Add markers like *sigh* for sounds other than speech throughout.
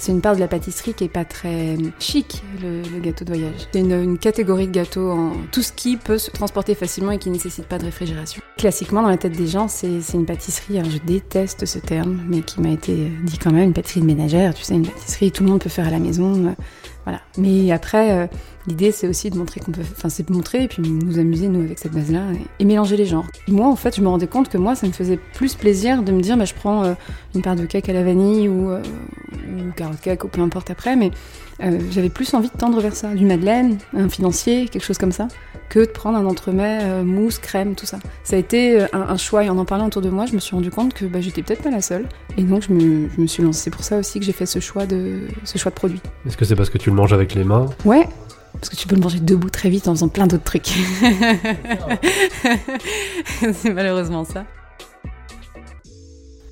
C'est une part de la pâtisserie qui est pas très chic, le, gâteau de voyage. C'est une, catégorie de gâteaux en tout ce qui peut se transporter facilement et qui nécessite pas de réfrigération. Classiquement, dans la tête des gens, c'est une pâtisserie, alors je déteste ce terme, mais qui m'a été dit quand même, une pâtisserie de ménagère, tu sais, une pâtisserie tout le monde peut faire à la maison. euh, Voilà. Mais après, euh, l'idée c'est aussi de montrer qu'on peut, enfin c'est de montrer et puis nous amuser nous avec cette base-là et, et mélanger les genres. Et moi en fait, je me rendais compte que moi ça me faisait plus plaisir de me dire, bah je prends euh, une part de cake à la vanille ou euh, ou carotte cake ou peu importe après, mais euh, j'avais plus envie de tendre vers ça, du madeleine, un financier, quelque chose comme ça, que de prendre un entremets euh, mousse, crème, tout ça. Ça a été un, un choix et en en parlant autour de moi, je me suis rendu compte que bah, j'étais peut-être pas la seule et donc je me, je me suis lancée. C'est pour ça aussi que j'ai fait ce choix de ce choix de produit. Est-ce que c'est parce que tu le manges avec les mains? Ouais, parce que tu peux le manger debout très vite en faisant plein d'autres trucs. *laughs* c'est malheureusement ça.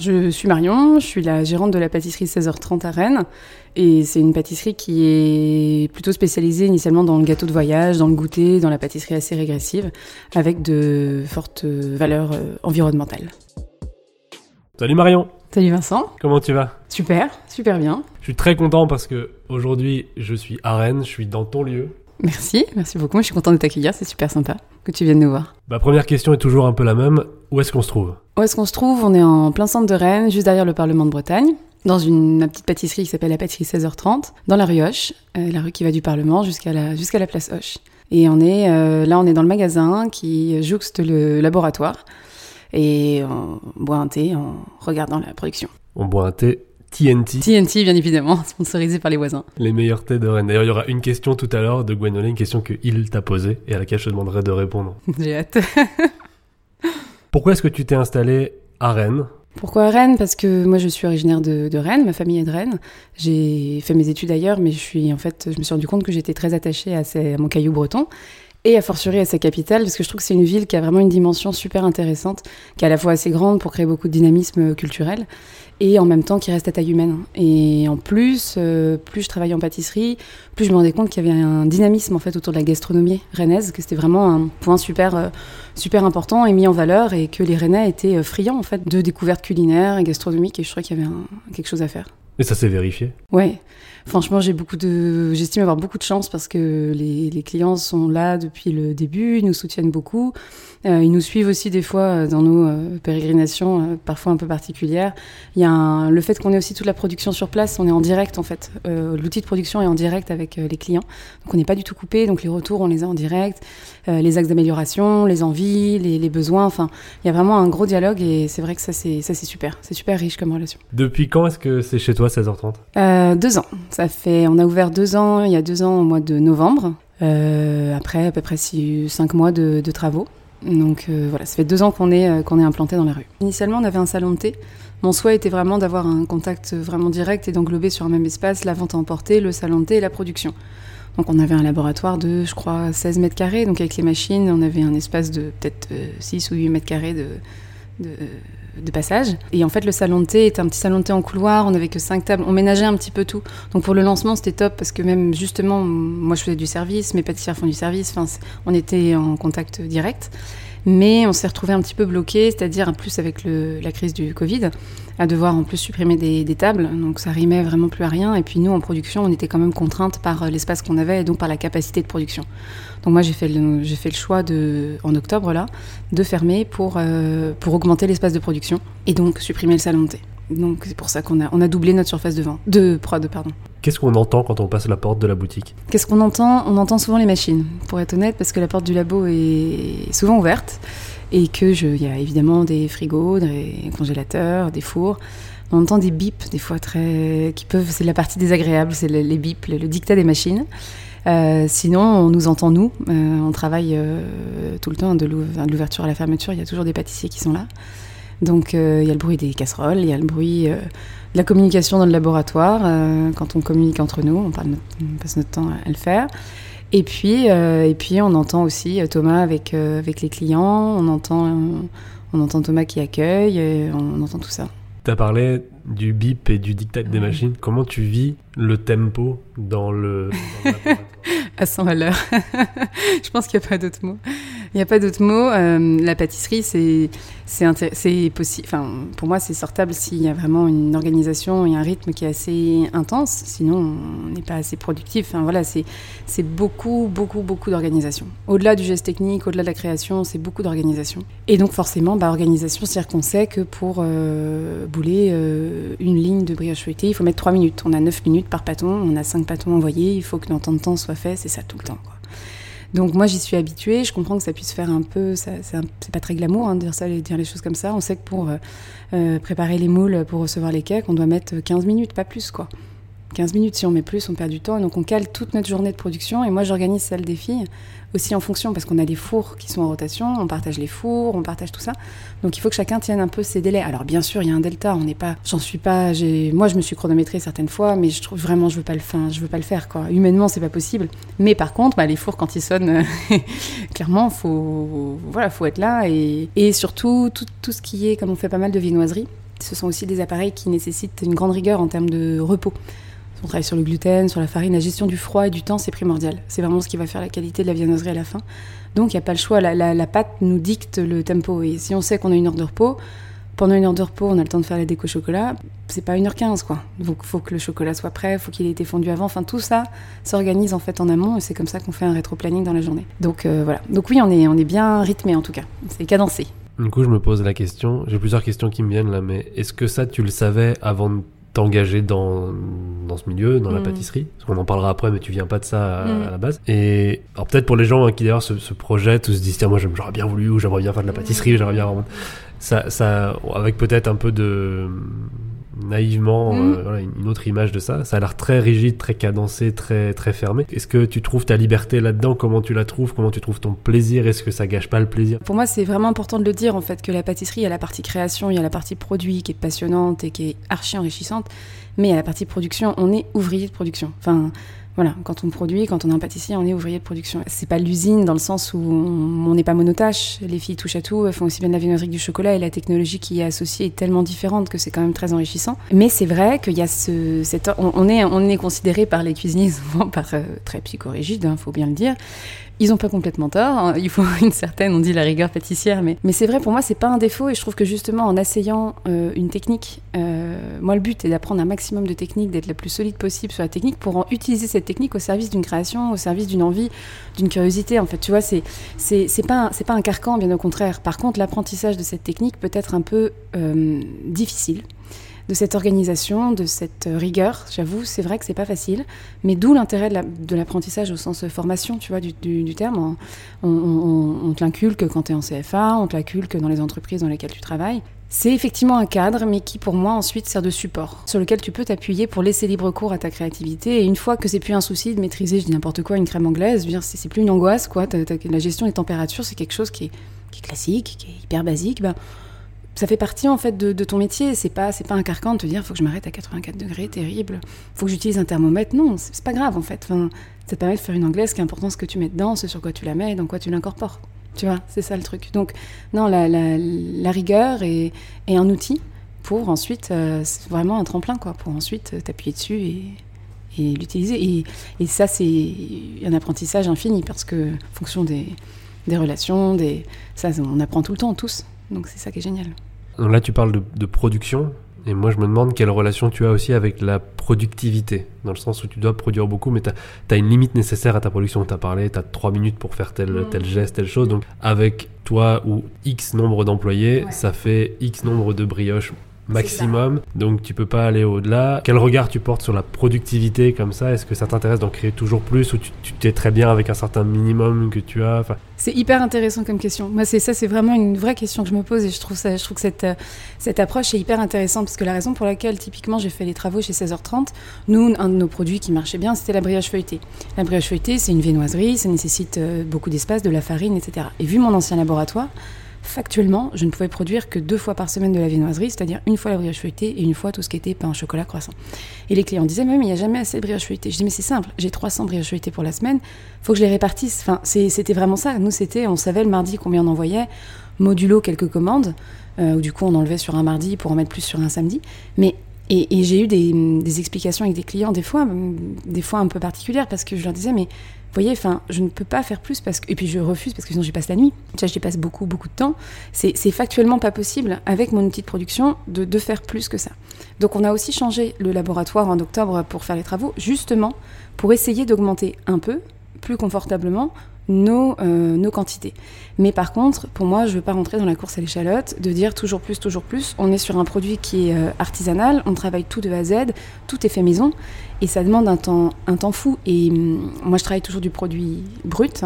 Je suis Marion, je suis la gérante de la pâtisserie 16h30 à Rennes. Et c'est une pâtisserie qui est plutôt spécialisée initialement dans le gâteau de voyage, dans le goûter, dans la pâtisserie assez régressive, avec de fortes valeurs euh, environnementales. Salut Marion, Salut Vincent, comment tu vas? Super, super bien. Je suis très content parce que aujourd'hui je suis à Rennes, je suis dans ton lieu. Merci, merci beaucoup. Je suis contente de t'accueillir, c'est super sympa que tu viennes nous voir. Ma première question est toujours un peu la même. Où est-ce qu'on se trouve? Où est-ce qu'on se trouve? On est en plein centre de Rennes, juste derrière le Parlement de Bretagne, dans une, petite pâtisserie qui s'appelle la pâtisserie 16h30, dans la rue Hoche, euh, la rue qui va du Parlement jusqu'à la, jusqu'à la place Hoche. Et on est euh, là, on est dans le magasin qui jouxte le laboratoire. Et on boit un thé en regardant la production. On boit un thé TNT, TNT, bien évidemment, *laughs* sponsorisé par les voisins. les meilleurs thés de Rennes. D'ailleurs, il y aura une question tout à l'heure de Gwenolet, une question qu'il t'a posée et à laquelle je te demanderai de répondre. *laughs* J'ai hâte. *laughs* Pourquoi est-ce que tu t'es installé à Rennes? Pourquoi Rennes? Parce que moi je suis originaire de, de Rennes, ma famille est de Rennes. J'ai fait mes études ailleurs, mais je suis en fait, je me suis rendu compte que j'étais très attachée à, ces- à mon caillou breton et à fortiori à sa capitale, parce que je trouve que c'est une ville qui a vraiment une dimension super intéressante, qui est à la fois assez grande pour créer beaucoup de dynamisme culturel et en même temps qui reste à taille humaine. Et en plus, euh, plus je travaillais en pâtisserie, plus je me rendais compte qu'il y avait un dynamisme en fait autour de la gastronomie rennaise, que c'était vraiment un point super euh, super important et mis en valeur et que les Rennais étaient euh, friands en fait de découvertes culinaires et gastronomiques et je trouvais qu'il y avait un- quelque chose à faire. Et ça s'est vérifié? Ouais, franchement j'ai beaucoup de, j'estime avoir beaucoup de chance parce que les, les clients sont là depuis le début, ils nous soutiennent beaucoup, Euh, ils nous suivent aussi des fois euh, dans nos euh, pérégrinations euh, parfois un peu particulières. Il y a un- le fait qu'on ait aussi toute la production sur place, on est en direct en fait. L'outil de production est en direct avec les clients, donc on n'est pas du tout coupé. Donc les retours on les a en direct, les axes d'amélioration, les envies, les, les besoins. Enfin, il y a vraiment un gros dialogue et c'est vrai que ça c'est ça c'est super, c'est super riche comme relation. Depuis quand est-ce que c'est chez toi 16h30 Euh, deux ans. On a ouvert deux ans, il y a deux ans au mois de novembre. Euh, après à peu près cinq mois de, travaux. Donc euh, voilà, ça fait deux ans qu'on est, euh, qu'on est implanté dans la rue. Initialement, on avait un salon de thé. Mon souhait était vraiment d'avoir un contact vraiment direct et d'englober sur un même espace la vente à emporter, le salon de thé et la production. Donc on avait un laboratoire de, je crois, 16 mètres carrés. Donc avec les machines, on avait un espace de peut-être euh, 6 ou 8 mètres carrés de, de passage. Et en fait, le salon de thé était un petit salon de thé en couloir. On n'avait que 5 tables. On ménageait un petit peu tout. Donc pour le lancement, c'était top parce que même justement, moi je faisais du service, mes pâtissières font du service. On était en contact direct. Mais on s'est retrouvé un petit peu bloqué, c'est-à-dire plus avec la crise du Covid, à devoir en plus supprimer des, tables. Donc ça rimait vraiment plus à rien. Et puis nous, en production, on était quand même contrainte par euh, l'espace qu'on avait et donc par la capacité de production. Donc moi, j'ai fait le, choix en octobre là, de fermer pour, euh, pour augmenter l'espace de production et donc supprimer le salon de thé. Donc c'est pour ça qu'on a, on a doublé notre surface de vente, de prod, pardon. Qu'est-ce qu'on entend quand on passe la porte de la boutique? Qu'est-ce qu'on entend? On entend souvent les machines, pour être honnête, parce que la porte du labo est souvent ouverte et que je, il y a évidemment des frigos, des congélateurs, des fours. On entend des bips des fois très, qui peuvent, c'est la partie désagréable, c'est le- les bips, le, le dictat des machines. Euh, sinon, on nous entend nous. Euh, on travaille euh, tout le temps de l'ouverture à la fermeture. Il y a toujours des pâtissiers qui sont là. Donc euh, il y a le bruit des casseroles, il y a le bruit euh, de la communication dans le laboratoire. euh, quand on communique entre nous, on, parle notre- on passe notre temps à, le faire. Et puis, et puis on entend aussi Thomas avec, avec les clients, on entend, on entend Thomas qui accueille, on entend tout ça. T'as parlé du bip et du dictat des machines. Comment tu vis le tempo dans le... dans le *laughs* laboratoire? À 100 à l'heure. *laughs* Je pense qu'il n'y a pas d'autre mot. Il n'y a pas d'autre mot. Euh, la pâtisserie, c'est possible. Enfin, pour moi, c'est sortable s'il y a vraiment une organisation et un rythme qui est assez intense. Sinon, on n'est pas assez productif. Enfin, voilà, c'est beaucoup, beaucoup, beaucoup d'organisation. Au-delà du geste technique, au-delà de la création, c'est beaucoup d'organisation. Et donc, forcément, bah, organisation, c'est-à-dire qu'on sait que pour euh, bouler euh, une ligne de brioche feuilletée, il faut mettre 3 minutes. On a 9 minutes par pâton, on a 5 pâtons envoyés, il faut que dans temps de temps soit fait, c'est ça tout le temps. Donc moi j'y suis habituée, je comprends que ça puisse faire un peu, c'est pas très glamour hein, de dire ça, de dire les choses comme ça. On sait que pour euh, euh, préparer les moules, pour recevoir les cakes, on doit mettre 15 minutes, pas plus quoi. 15 minutes, si on met plus, on perd du temps. donc on cale toute notre journée de production. Et moi j'organise celle des filles aussi en fonction, parce qu'on a des fours qui sont en rotation, on partage les fours, on partage tout ça. Donc il faut que chacun tienne un peu ses délais. Alors bien sûr, il y a un delta, on n'est pas, j'en suis pas, moi je me suis chronométrée certaines fois, mais je trouve vraiment, je veux pas le faire, je veux pas le faire quoi. Humainement, c'est pas possible. Mais par contre, bah, les fours quand ils sonnent, *laughs* clairement, faut, voilà, faut être là et, surtout tout, tout ce qui est, comme on fait pas mal de viennoiserie, ce sont aussi des appareils qui nécessitent une grande rigueur en termes de repos. On travaille sur le gluten, sur la farine, la gestion du froid et du temps, c'est primordial. C'est vraiment ce qui va faire la qualité de la viennoiserie à la fin. Donc il n'y a pas le choix, la, pâte nous dicte le tempo. Et si on sait qu'on a une heure de repos, pendant une heure de repos, on a le temps de faire la déco chocolat, c'est pas 1h15 quoi. Donc il faut que le chocolat soit prêt, faut qu'il ait été fondu avant. Enfin tout ça s'organise en fait en amont et c'est comme ça qu'on fait un rétro-planning dans la journée. Donc euh, voilà. Donc oui, on est, on est bien rythmé en tout cas. C'est cadencé. Du coup, je me pose la question, j'ai plusieurs questions qui me viennent là, mais est-ce que ça tu le savais avant de t'engager dans, dans ce milieu, dans la mm. pâtisserie Parce qu'on en parlera après, mais tu viens pas de ça à, mm. la base. Et alors peut-être pour les gens hein, qui d'ailleurs se, se, projettent ou se disent tiens moi j'aurais bien voulu ou j'aimerais bien faire de la pâtisserie, j'aimerais bien. Ça, ça, avec peut-être un peu de naïvement mm. euh, une autre image de ça. Ça a l'air très rigide, très cadencé, très très fermé. Est-ce que tu trouves ta liberté là-dedans? Comment tu la trouves? Comment tu trouves ton plaisir? Est-ce que ça gâche pas le plaisir? Pour moi, c'est vraiment important de le dire en fait que la pâtisserie, il y a la partie création, il y a la partie produit qui est passionnante et qui est archi enrichissante, mais il y a la partie production, on est ouvrier de production. Enfin, voilà, quand on produit, quand on est un pâtissier, on est ouvrier de production. C'est pas l'usine dans le sens où on n'est pas monotache. Les filles touchent à tout, elles font aussi bien de la viennoiserie que du chocolat et la technologie qui y est associée est tellement différente que c'est quand même très enrichissant. Mais c'est vrai qu'il y a ce, cette, on, est, on est considéré par les cuisiniers *laughs* souvent par euh, très psychorigide, il hein, faut bien le dire. Ils n'ont pas complètement tort. Hein. Il faut *laughs* une certaine, on dit la rigueur pâtissière, mais, mais c'est vrai pour moi, c'est pas un défaut. Et je trouve que justement, en assayant euh, une technique, euh, moi le but est d'apprendre un maximum de techniques, d'être la plus solide possible sur la technique pour en utiliser cette technique au service d'une création, au service d'une envie, d'une curiosité. En fait, tu vois, c'est c'est pas c'est pas un carcan, bien au contraire. Par contre, l'apprentissage de cette technique peut être un peu euh, difficile de cette organisation, de cette rigueur. J'avoue, c'est vrai que c'est pas facile, mais d'où l'intérêt de l'apprentissage au sens formation, tu vois, du, terme. On, on, te l'inculque quand tu es en CFA, on te l'inculque dans les entreprises dans lesquelles tu travailles. C'est effectivement un cadre, mais qui pour moi ensuite sert de support, sur lequel tu peux t'appuyer pour laisser libre cours à ta créativité. Et une fois que c'est plus un souci de maîtriser, je dis n'importe quoi, une crème anglaise, c'est plus une angoisse, quoi. la gestion des températures, c'est quelque chose qui est, classique, qui est hyper basique. Ben, ça fait partie en fait de, ton métier. C'est pas c'est pas un carcan de te dire faut que je m'arrête à 84 degrés, terrible. Faut que j'utilise un thermomètre. Non, c'est pas grave en fait. Ça te permet de faire une anglaise. Ce qui est important, ce que tu mets dedans, c'est sur quoi tu la mets et dans quoi tu l'incorpores. Tu vois, c'est ça le truc. Donc non, la, rigueur est, un outil pour ensuite euh, vraiment un tremplin quoi, pour ensuite euh, t'appuyer dessus et, l'utiliser. Et, ça c'est un apprentissage infini parce que fonction des, des relations, des ça on apprend tout le temps tous. Donc c'est ça qui est génial. Là, tu parles de, production, et moi, je me demande quelle relation tu as aussi avec la productivité, dans le sens où tu dois produire beaucoup, mais tu as, une limite nécessaire à ta production. Tu as parlé, tu as 3 minutes pour faire tel, tel geste, telle chose. Donc, avec toi ou X nombre d'employés, ça fait X nombre de brioches maximum. Donc tu peux pas aller au-delà. Quel regard tu portes sur la productivité comme ça? Est-ce que ça t'intéresse d'en créer toujours plus ou tu t'es très bien avec un certain minimum que tu as? C'est hyper intéressant comme question. Moi, c'est ça, c'est vraiment une vraie question que je me pose et je trouve ça, je trouve que cette euh, cette approche est hyper intéressante parce que la raison pour laquelle typiquement j'ai fait les travaux chez 16h30, nous un de nos produits qui marchait bien, c'était la brioche feuilletée. La brioche feuilletée, c'est une viennoiserie, ça nécessite euh, beaucoup d'espace, de la farine, etc. Et vu mon ancien laboratoire, factuellement, je ne pouvais produire que deux fois par semaine de la viennoiserie, c'est-à-dire une fois la brioche feuilletée et une fois tout ce qui était pain, chocolat, croissant. Et les clients disaient, mais, il n'y a jamais assez de brioche feuilletée. Je dis, mais c'est simple, j'ai 300 brioches feuilletées pour la semaine, faut que je les répartisse. Enfin, c'était vraiment ça. Nous, c'était, on savait le mardi combien on envoyait, modulo quelques commandes, euh, ou du coup on enlevait sur un mardi pour en mettre plus sur un samedi. Mais et, j'ai eu des, des, explications avec des clients, des fois, des fois un peu particulières, parce que je leur disais, mais Vous voyez, enfin, je ne peux pas faire plus parce que. Et puis je refuse parce que sinon j'y passe la nuit. Déjà, j'y passe beaucoup, beaucoup de temps. C'est factuellement pas possible avec mon outil de production de, de faire plus que ça. Donc on a aussi changé le laboratoire en octobre pour faire les travaux, justement pour essayer d'augmenter un peu, plus confortablement, nos, euh, nos quantités. Mais par contre, pour moi, je ne veux pas rentrer dans la course à l'échalote, de dire toujours plus, toujours plus. On est sur un produit qui est euh, artisanal, on travaille tout de A à Z, tout est fait maison, et ça demande un temps, un temps fou. Et hum, moi, je travaille toujours du produit brut.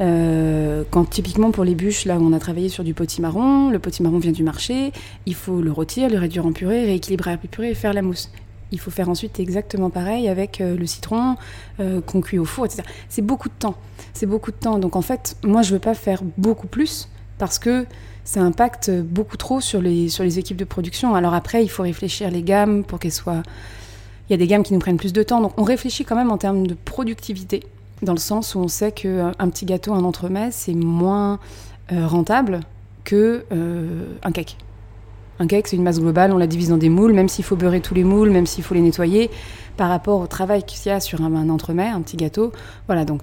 Euh, quand typiquement pour les bûches, là on a travaillé sur du potimarron, le potimarron vient du marché, il faut le rôtir, le réduire en purée, rééquilibrer la purée et faire la mousse il faut faire ensuite exactement pareil avec euh, le citron euh, qu'on cuit au four, etc. C'est beaucoup de temps. C'est beaucoup de temps. Donc en fait, moi, je ne veux pas faire beaucoup plus parce que ça impacte beaucoup trop sur les, équipes de production. Alors après, il faut réfléchir les gammes pour qu'elles soient... Il y a des gammes qui nous prennent plus de temps. Donc on réfléchit quand même en termes de productivité, dans le sens où on sait qu'un petit gâteau, un entremets, c'est moins euh, rentable que un cake. Un cake, c'est une masse globale, on la divise dans des moules, même s'il faut beurrer tous les moules, même s'il faut les nettoyer, par rapport au travail qu'il y a sur un, entremets, un petit gâteau. Voilà, donc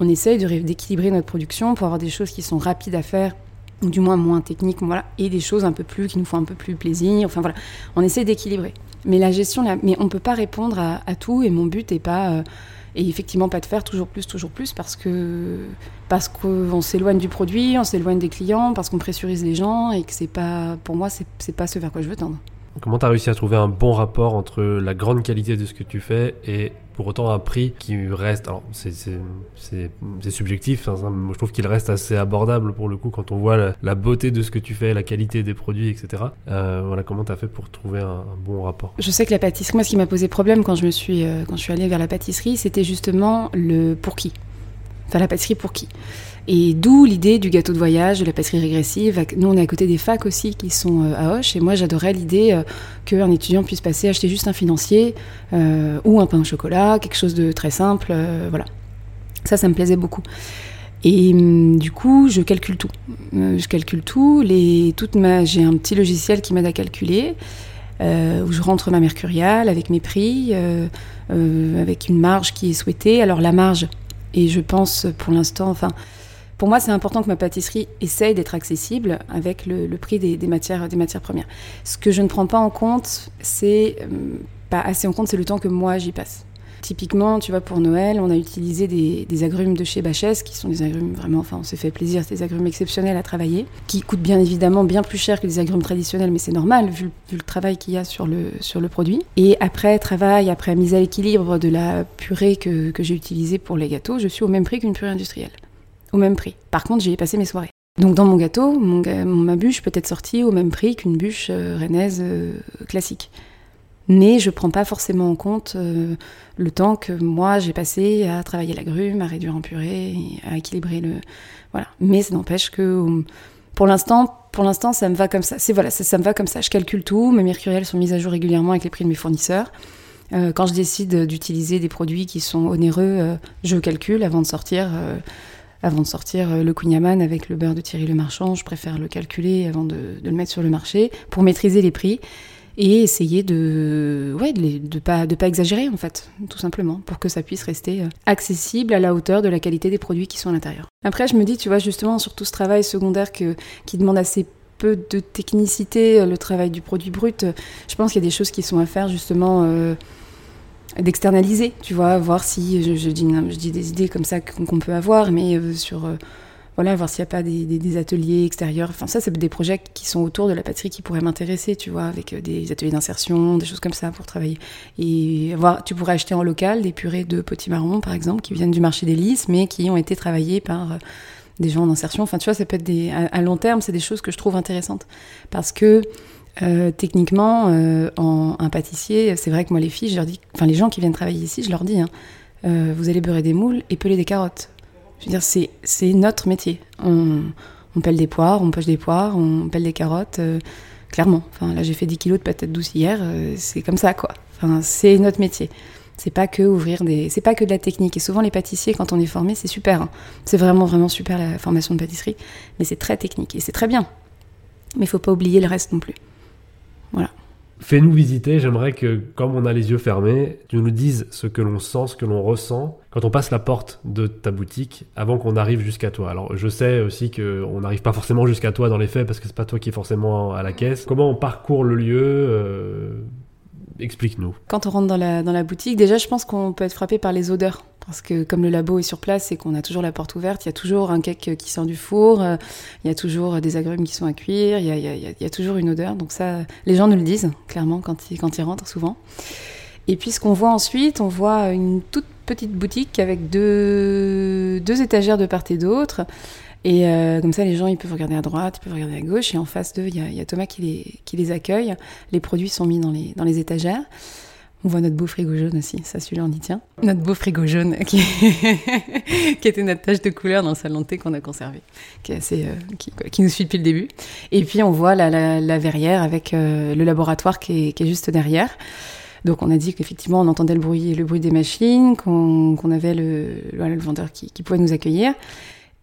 on essaye d'équilibrer notre production pour avoir des choses qui sont rapides à faire, ou du moins moins techniques, voilà, et des choses un peu plus, qui nous font un peu plus plaisir. Enfin voilà, on essaie d'équilibrer. Mais la gestion, mais on ne peut pas répondre à, tout, et mon but n'est pas. Euh, et effectivement pas de faire toujours plus, toujours plus, parce qu'on s'éloigne du produit, on s'éloigne des clients, parce qu'on pressurise les gens et que c'est pour moi, c'est pas ce vers quoi je veux tendre. Comment tu as réussi à trouver un bon rapport entre la grande qualité de ce que tu fais et pour autant un prix qui reste, alors c'est subjectif, hein, je trouve qu'il reste assez abordable pour le coup quand on voit la, beauté de ce que tu fais, la qualité des produits, etc. Euh, voilà, comment tu as fait pour trouver un, bon rapport? Je sais que la pâtisserie, moi ce qui m'a posé problème quand je me suis, euh, quand je suis allée vers la pâtisserie, c'était justement le pour qui. Enfin la pâtisserie pour qui et d'où l'idée du gâteau de voyage, de la pâtisserie régressive. Nous, on est à côté des facs aussi qui sont euh, à Hoche. Et moi, j'adorais l'idée euh, qu'un étudiant puisse passer acheter juste un financier euh, ou un pain au chocolat, quelque chose de très simple. voilà. Ça, ça me plaisait beaucoup. Et hum, du coup, je calcule tout. je calcule tout. Les, toute ma, j'ai un petit logiciel qui m'aide à calculer. où je rentre ma mercuriale avec mes prix, avec une marge qui est souhaitée. Alors la marge, et je pense pour l'instant, enfin, pour moi, c'est important que ma pâtisserie essaye d'être accessible avec le, prix des, matières, des matières premières. Ce que je ne prends pas en compte, c'est euh, pas assez en compte, c'est le temps que moi j'y passe. Typiquement, tu vois, pour Noël, on a utilisé des, agrumes de chez Bachès, qui sont des agrumes vraiment, enfin, on s'est fait plaisir, c'est des agrumes exceptionnels à travailler, qui coûtent bien évidemment bien plus cher que des agrumes traditionnels, mais c'est normal vu, le travail qu'il y a sur le, sur le produit. Et après travail, après mise à l'équilibre de la purée que, que j'ai utilisée pour les gâteaux, je suis au même prix qu'une purée industrielle au même prix. Par contre, j'y ai passé mes soirées. Donc dans mon gâteau, mon, ma bûche peut être sortie au même prix qu'une bûche euh, rennaise euh, classique. Mais je ne prends pas forcément en compte euh, le temps que moi j'ai passé à travailler la grume, à réduire en purée, à équilibrer le. Voilà. Mais ça n'empêche que pour l'instant, pour l'instant, ça me va comme ça. C'est voilà, ça, me va comme ça. Je calcule tout. Mes mercuriels sont mis à jour régulièrement avec les prix de mes fournisseurs. quand je décide d'utiliser des produits qui sont onéreux, je calcule avant de sortir avant de sortir euh, le kouign avec le beurre de Thierry Le Marchand. Je préfère le calculer avant de, le mettre sur le marché pour maîtriser les prix et essayer de ouais de, pas de pas exagérer en fait tout simplement pour que ça puisse rester euh, accessible à la hauteur de la qualité des produits qui sont à l'intérieur. Après je me dis tu vois justement sur tout ce travail secondaire que, qui demande assez peu de technicité, euh, le travail du produit brut, je pense qu'il y a des choses qui sont à faire justement d'externaliser, tu vois, voir si, je, dis, des idées comme ça qu'on peut avoir, mais euh, sur, euh, voilà, voir s'il n'y a pas des, ateliers extérieurs. Enfin, ça, c'est des projets qui sont autour de la patrie qui pourraient m'intéresser, tu vois, avec euh, des ateliers d'insertion, des choses comme ça pour travailler. Et voir, tu pourrais acheter en local des purées de potimarron, par exemple, qui viennent du marché des lys, mais qui ont été travaillées par des gens en insertion. Enfin, tu vois, ça peut être des, à long terme, c'est des choses que je trouve intéressantes. Parce que euh, techniquement, euh, en, un pâtissier, c'est vrai que moi, les filles, je leur dis, enfin, les gens qui viennent travailler ici, je leur dis, hein, euh, vous allez beurrer des moules et peler des carottes. Je veux dire, c'est, c'est notre métier. On, on, pèle des poires, on poche des poires, on pèle des carottes, clairement. Enfin, là, j'ai fait 10 kilos de patates douces hier, c'est comme ça, quoi. Enfin, c'est notre métier. C'est pas que ouvrir des, c'est pas que de la technique. Et souvent, les pâtissiers, quand on est formé, c'est super. Hein. C'est vraiment, vraiment super la formation de pâtisserie. Mais c'est très technique et c'est très bien. Mais il faut pas oublier le reste non plus. Fais-nous visiter, j'aimerais que, comme on a les yeux fermés, tu nous dises ce que l'on sent, ce que l'on ressent quand on passe la porte de ta boutique avant qu'on arrive jusqu'à toi. Alors je sais aussi qu'on n'arrive pas forcément jusqu'à toi dans les faits parce que c'est pas toi qui es forcément à la caisse. Comment on parcourt le lieu euh, Explique-nous. Quand on rentre dans la, dans la boutique, déjà je pense qu'on peut être frappé par les odeurs. Parce que comme le labo est sur place et qu'on a toujours la porte ouverte, il y a toujours un cake qui sort du four, euh, il y a toujours des agrumes qui sont à cuire, il y a, il y a, il y a toujours une odeur. Donc ça, les gens nous le disent clairement quand ils, quand ils rentrent souvent. Et puis ce qu'on voit ensuite, on voit une toute petite boutique avec deux, deux étagères de part et d'autre. Et euh, comme ça, les gens, ils peuvent regarder à droite, ils peuvent regarder à gauche. Et en face d'eux, il y, y, a Thomas qui les, qui les accueille. Les produits sont mis dans les, dans les étagères. On voit notre beau frigo jaune aussi, ça celui-là on y tient. Notre beau frigo jaune *laughs* qui, qui était notre tache de couleur dans le salon de thé qu'on a conservé, qui, est assez, euh, qui, qui, nous suit depuis le début. Et puis on voit la, la, la verrière avec euh, le laboratoire qui est, qui est, juste derrière. Donc on a dit qu'effectivement on entendait le bruit, le bruit des machines, qu'on qu avait le, voilà, le vendeur qui, pouvait nous accueillir.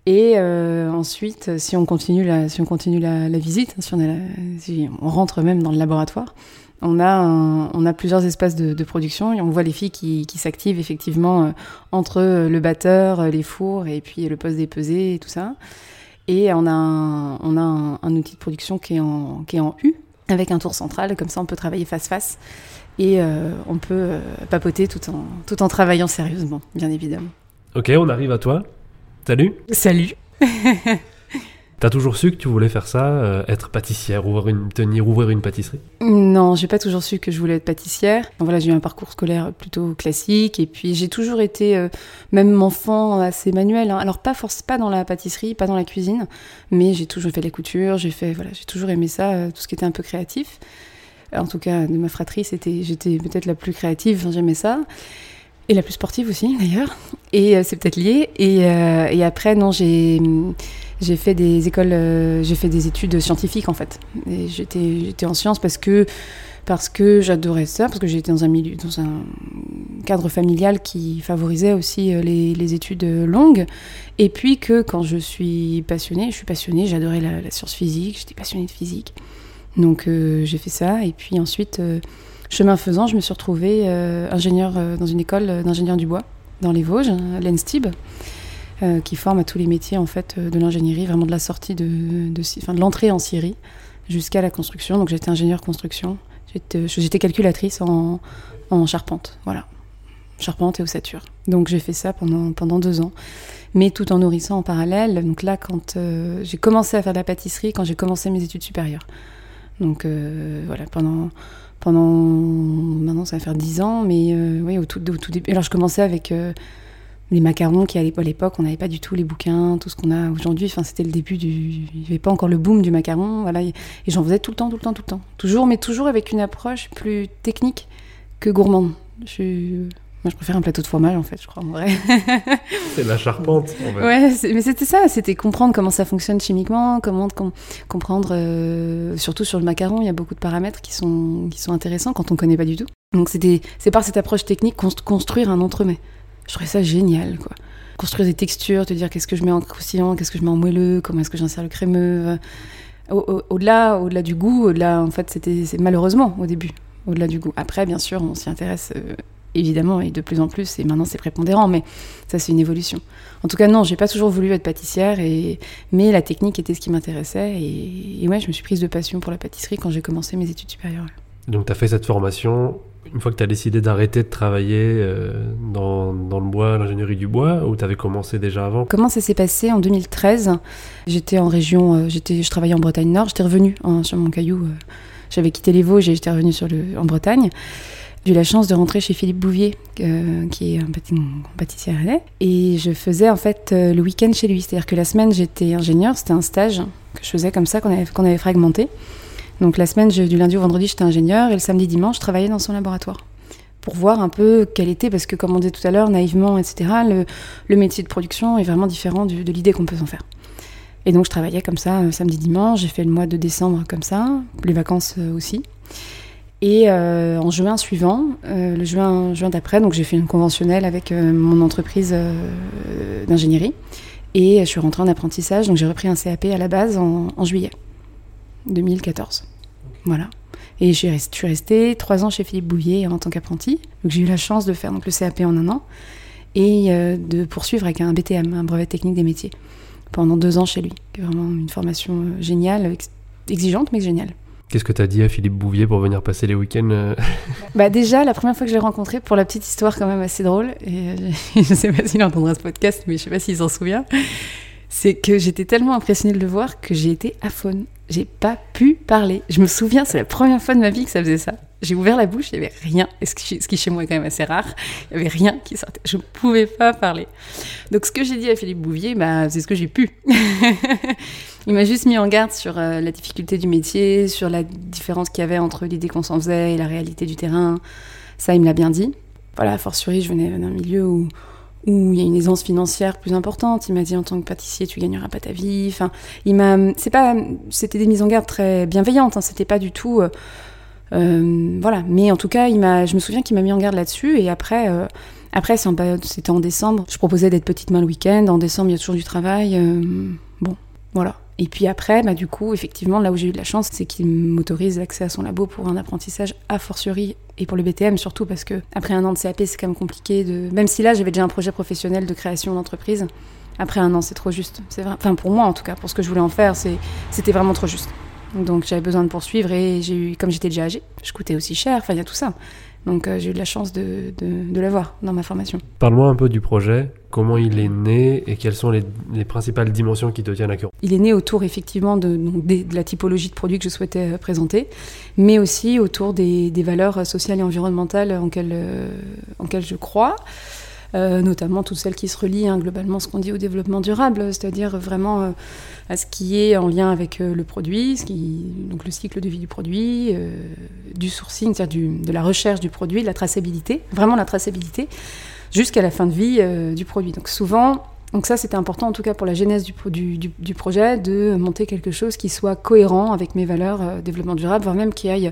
Et euh, ensuite, si on continue la, si on continue la, visite, si on, rentre même dans le laboratoire, on a, on a plusieurs espaces de, production et on voit les filles qui, qui s'activent effectivement euh, entre le batteur, les fours et puis le poste des pesées et tout ça. Et on a un, on a un, outil de production qui est, en, qui est en U avec un tour central, comme ça on peut travailler face-face et euh, on peut euh, papoter tout en, tout en travaillant sérieusement, bien évidemment. Ok, on arrive à toi. Salut. Salut. *laughs* T'as toujours su que tu voulais faire ça, euh, être pâtissière, ouvrir une, tenir, ouvrir une pâtisserie? Non, j'ai pas toujours su que je voulais être pâtissière. Donc voilà, j'ai eu un parcours scolaire plutôt classique et puis j'ai toujours été, euh, même enfant, assez manuel. Hein. Alors pas force, pas dans la pâtisserie, pas dans la cuisine, mais j'ai toujours fait la couture, j'ai fait, voilà, j'ai toujours aimé ça, euh, tout ce qui était un peu créatif. En tout cas, de ma fratrie, c'était, j'étais peut-être la plus créative, j'aimais ça. Et la plus sportive aussi, d'ailleurs. Et euh, c'est peut-être lié. Et, euh, après, non, j'ai, fait des écoles, euh, j'ai fait des études scientifiques, en fait. J'étais, en sciences parce que, parce que j'adorais ça, parce que j'étais dans un milieu, dans un cadre familial qui favorisait aussi les, les, études longues. Et puis que quand je suis passionnée, je suis passionnée, j'adorais la, science physique, j'étais passionnée de physique. Donc j'ai fait ça. Et puis ensuite, chemin faisant, je me suis retrouvée euh, ingénieur dans une école d'ingénieur du bois dans les Vosges, l'ENSTIB, qui forme à tous les métiers en fait de l'ingénierie, vraiment de la sortie de, de, de l'entrée en Syrie jusqu'à la construction. Donc j'étais ingénieur construction. J'étais calculatrice en, en, charpente, voilà. Charpente et ossature. Donc j'ai fait ça pendant, pendant deux ans, mais tout en nourrissant en parallèle. Donc là, quand euh, j'ai commencé à faire de la pâtisserie, quand j'ai commencé mes études supérieures. Donc euh, voilà, pendant, pendant. Maintenant, ça va faire 10 ans, mais euh, oui, au tout, au tout début. Alors, je commençais avec euh, les macarons qui, à l'époque, on n'avait pas du tout les bouquins, tout ce qu'on a aujourd'hui. Enfin, c'était le début du. Il n'y avait pas encore le boom du macaron, voilà. Et j'en faisais tout le temps, tout le temps, tout le temps. Toujours, mais toujours avec une approche plus technique que gourmande. Je moi, je préfère un plateau de fromage, en fait, je crois, en vrai. *laughs* c'est la charpente, en fait. Ouais, mais c'était ça, c'était comprendre comment ça fonctionne chimiquement, comment com comprendre, euh, surtout sur le macaron, il y a beaucoup de paramètres qui sont, qui sont intéressants quand on ne connaît pas du tout. Donc, c'est par cette approche technique construire un entremets. Je trouvais ça génial, quoi. Construire des textures, te dire qu'est-ce que je mets en croustillant, qu'est-ce que je mets en moelleux, comment est-ce que j'insère le crémeux. Au-delà au, au, du goût, au-delà, en fait, c'était malheureusement au début, au-delà du goût. Après, bien sûr, on s'y intéresse. Euh, évidemment, et de plus en plus, et maintenant c'est prépondérant, mais ça c'est une évolution. En tout cas, non, j'ai pas toujours voulu être pâtissière, et... mais la technique était ce qui m'intéressait, et... et, ouais, je me suis prise de passion pour la pâtisserie quand j'ai commencé mes études supérieures. Donc tu as fait cette formation, une fois que tu as décidé d'arrêter de travailler euh, dans, dans, le bois, l'ingénierie du bois, ou tu avais commencé déjà avant? Comment ça s'est passé en 2013 J'étais en région, euh, j'étais, je travaillais en Bretagne Nord, j'étais revenue hein, sur mon caillou, euh, j'avais quitté les Vosges et j'étais revenue sur le, en Bretagne. J'ai eu la chance de rentrer chez Philippe Bouvier, euh, qui est un, pâti un pâtissier rennais. Et je faisais en fait euh, le week-end chez lui. C'est-à-dire que la semaine, j'étais ingénieur, c'était un stage que je faisais comme ça, qu'on avait, fragmenté. Donc la semaine, du lundi au vendredi, j'étais ingénieur, et le samedi, dimanche, je travaillais dans son laboratoire. Pour voir un peu quel était, parce que comme on disait tout à l'heure, naïvement, etc., le, métier de production est vraiment différent de l'idée qu'on peut s'en faire. Et donc je travaillais comme ça, euh, samedi, dimanche, j'ai fait le mois de décembre comme ça, les vacances aussi. Et euh, en juin suivant, euh, le juin, juin d'après, donc j'ai fait une conventionnelle avec euh, mon entreprise d'ingénierie. Et je suis rentrée en apprentissage, donc j'ai repris un CAP à la base en, en juillet 2014. Voilà. Et je suis restée trois ans chez Philippe Bouvier en tant qu'apprenti. Donc j'ai eu la chance de faire donc, le CAP en un an et de poursuivre avec un BTM, un brevet technique des métiers, pendant deux ans chez lui. C'est vraiment une formation géniale, exigeante mais géniale. Qu'est-ce que tu as dit à Philippe Bouvier pour venir passer les week-ends euh *laughs* Bah déjà, la première fois que je l'ai rencontré, pour la petite histoire quand même assez drôle, et euh, *laughs* je sais pas s'il entendra ce podcast, mais je sais pas s'il s'en souvient, c'est que j'étais tellement impressionnée de le voir que j'ai été aphone. J'ai pas pu parler. Je me souviens, c'est la première fois de ma vie que ça faisait ça. J'ai ouvert la bouche, il n'y avait rien, ce qui chez moi est quand même assez rare, il n'y avait rien qui sortait. Je ne pouvais pas parler. Donc ce que j'ai dit à Philippe Bouvier, bah, c'est ce que j'ai pu. *laughs* il m'a juste mis en garde sur euh, la difficulté du métier, sur la différence qu'il y avait entre l'idée qu'on s'en faisait et la réalité du terrain. Ça, il me l'a bien dit. Voilà, a fortiori, je venais d'un milieu où, il y a une aisance financière plus importante. Il m'a dit en tant que pâtissier, tu gagneras pas ta vie. Enfin, c'est pas, c'était des mises en garde très bienveillantes. Hein. C'était pas du tout. Euh, voilà. Mais en tout cas, je me souviens qu'il m'a mis en garde là-dessus. Et après, euh, après, c'était en décembre. Je proposais d'être petite main le week-end. En décembre, il y a toujours du travail. Euh, bon, voilà. Et puis après, bah, du coup, effectivement, là où j'ai eu de la chance, c'est qu'il m'autorise l'accès à son labo pour un apprentissage a fortiori et pour le BTM surtout parce que après un an de CAP, c'est quand même compliqué de. Même si là, j'avais déjà un projet professionnel de création d'entreprise, après un an, c'est trop juste. C'est vrai. Enfin, pour moi, en tout cas, pour ce que je voulais en faire, c'était vraiment trop juste. Donc j'avais besoin de poursuivre et j'ai eu, comme j'étais déjà âgée, je coûtais aussi cher, enfin il y a tout ça. Donc euh, j'ai eu de la chance de, de, l'avoir dans ma formation. Parle-moi un peu du projet, comment il est né et quelles sont les, les, principales dimensions qui te tiennent à cœur. Il est né autour effectivement de, de, la typologie de produits que je souhaitais euh, présenter, mais aussi autour des, des valeurs sociales et environnementales en quelles, euh, en quelles je crois. Euh, notamment toutes celles qui se relient hein, globalement ce qu'on dit au développement durable, c'est-à-dire vraiment euh, à ce qui est en lien avec euh, le produit, ce qui, donc le cycle de vie du produit, du sourcing, c'est-à-dire de la recherche du produit, de la traçabilité, vraiment la traçabilité, jusqu'à la fin de vie du produit. Donc souvent, donc ça, c'était important, en tout cas pour la genèse du, du, du, projet, de monter quelque chose qui soit cohérent avec mes valeurs développement durable, voire même qui aille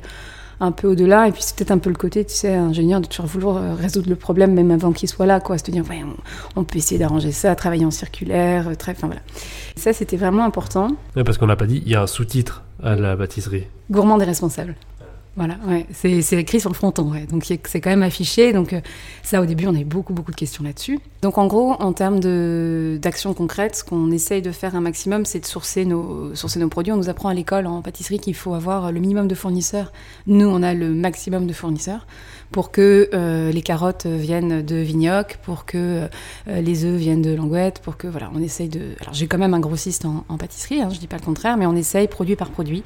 un peu au-delà. Et puis c'est peut-être un peu le côté, tu sais, ingénieur de toujours vouloir euh, résoudre le problème même avant qu'il soit là, quoi. Se dire, ouais, on, peut essayer d'arranger ça, travailler en circulaire, euh, très, enfin voilà. ça, c'était vraiment important. Ouais, parce qu'on n'a pas dit, il y a un sous-titre à la pâtisserie. Gourmand et responsable. Voilà, c'est écrit sur le fronton, donc c'est quand même affiché. Donc euh, ça, au début, on a eu beaucoup, beaucoup de questions là-dessus. Donc en gros, en termes d'actions concrètes, ce qu'on essaye de faire un maximum, c'est de sourcer nos, sourcer nos produits. On nous apprend à l'école en pâtisserie qu'il faut avoir le minimum de fournisseurs. Nous, on a le maximum de fournisseurs pour que euh, les carottes viennent de Vignoc, pour que euh, les œufs viennent de Langouette, pour que voilà, on essaye de. Alors j'ai quand même un grossiste en, pâtisserie, hein, je dis pas le contraire, mais on essaye produit par produit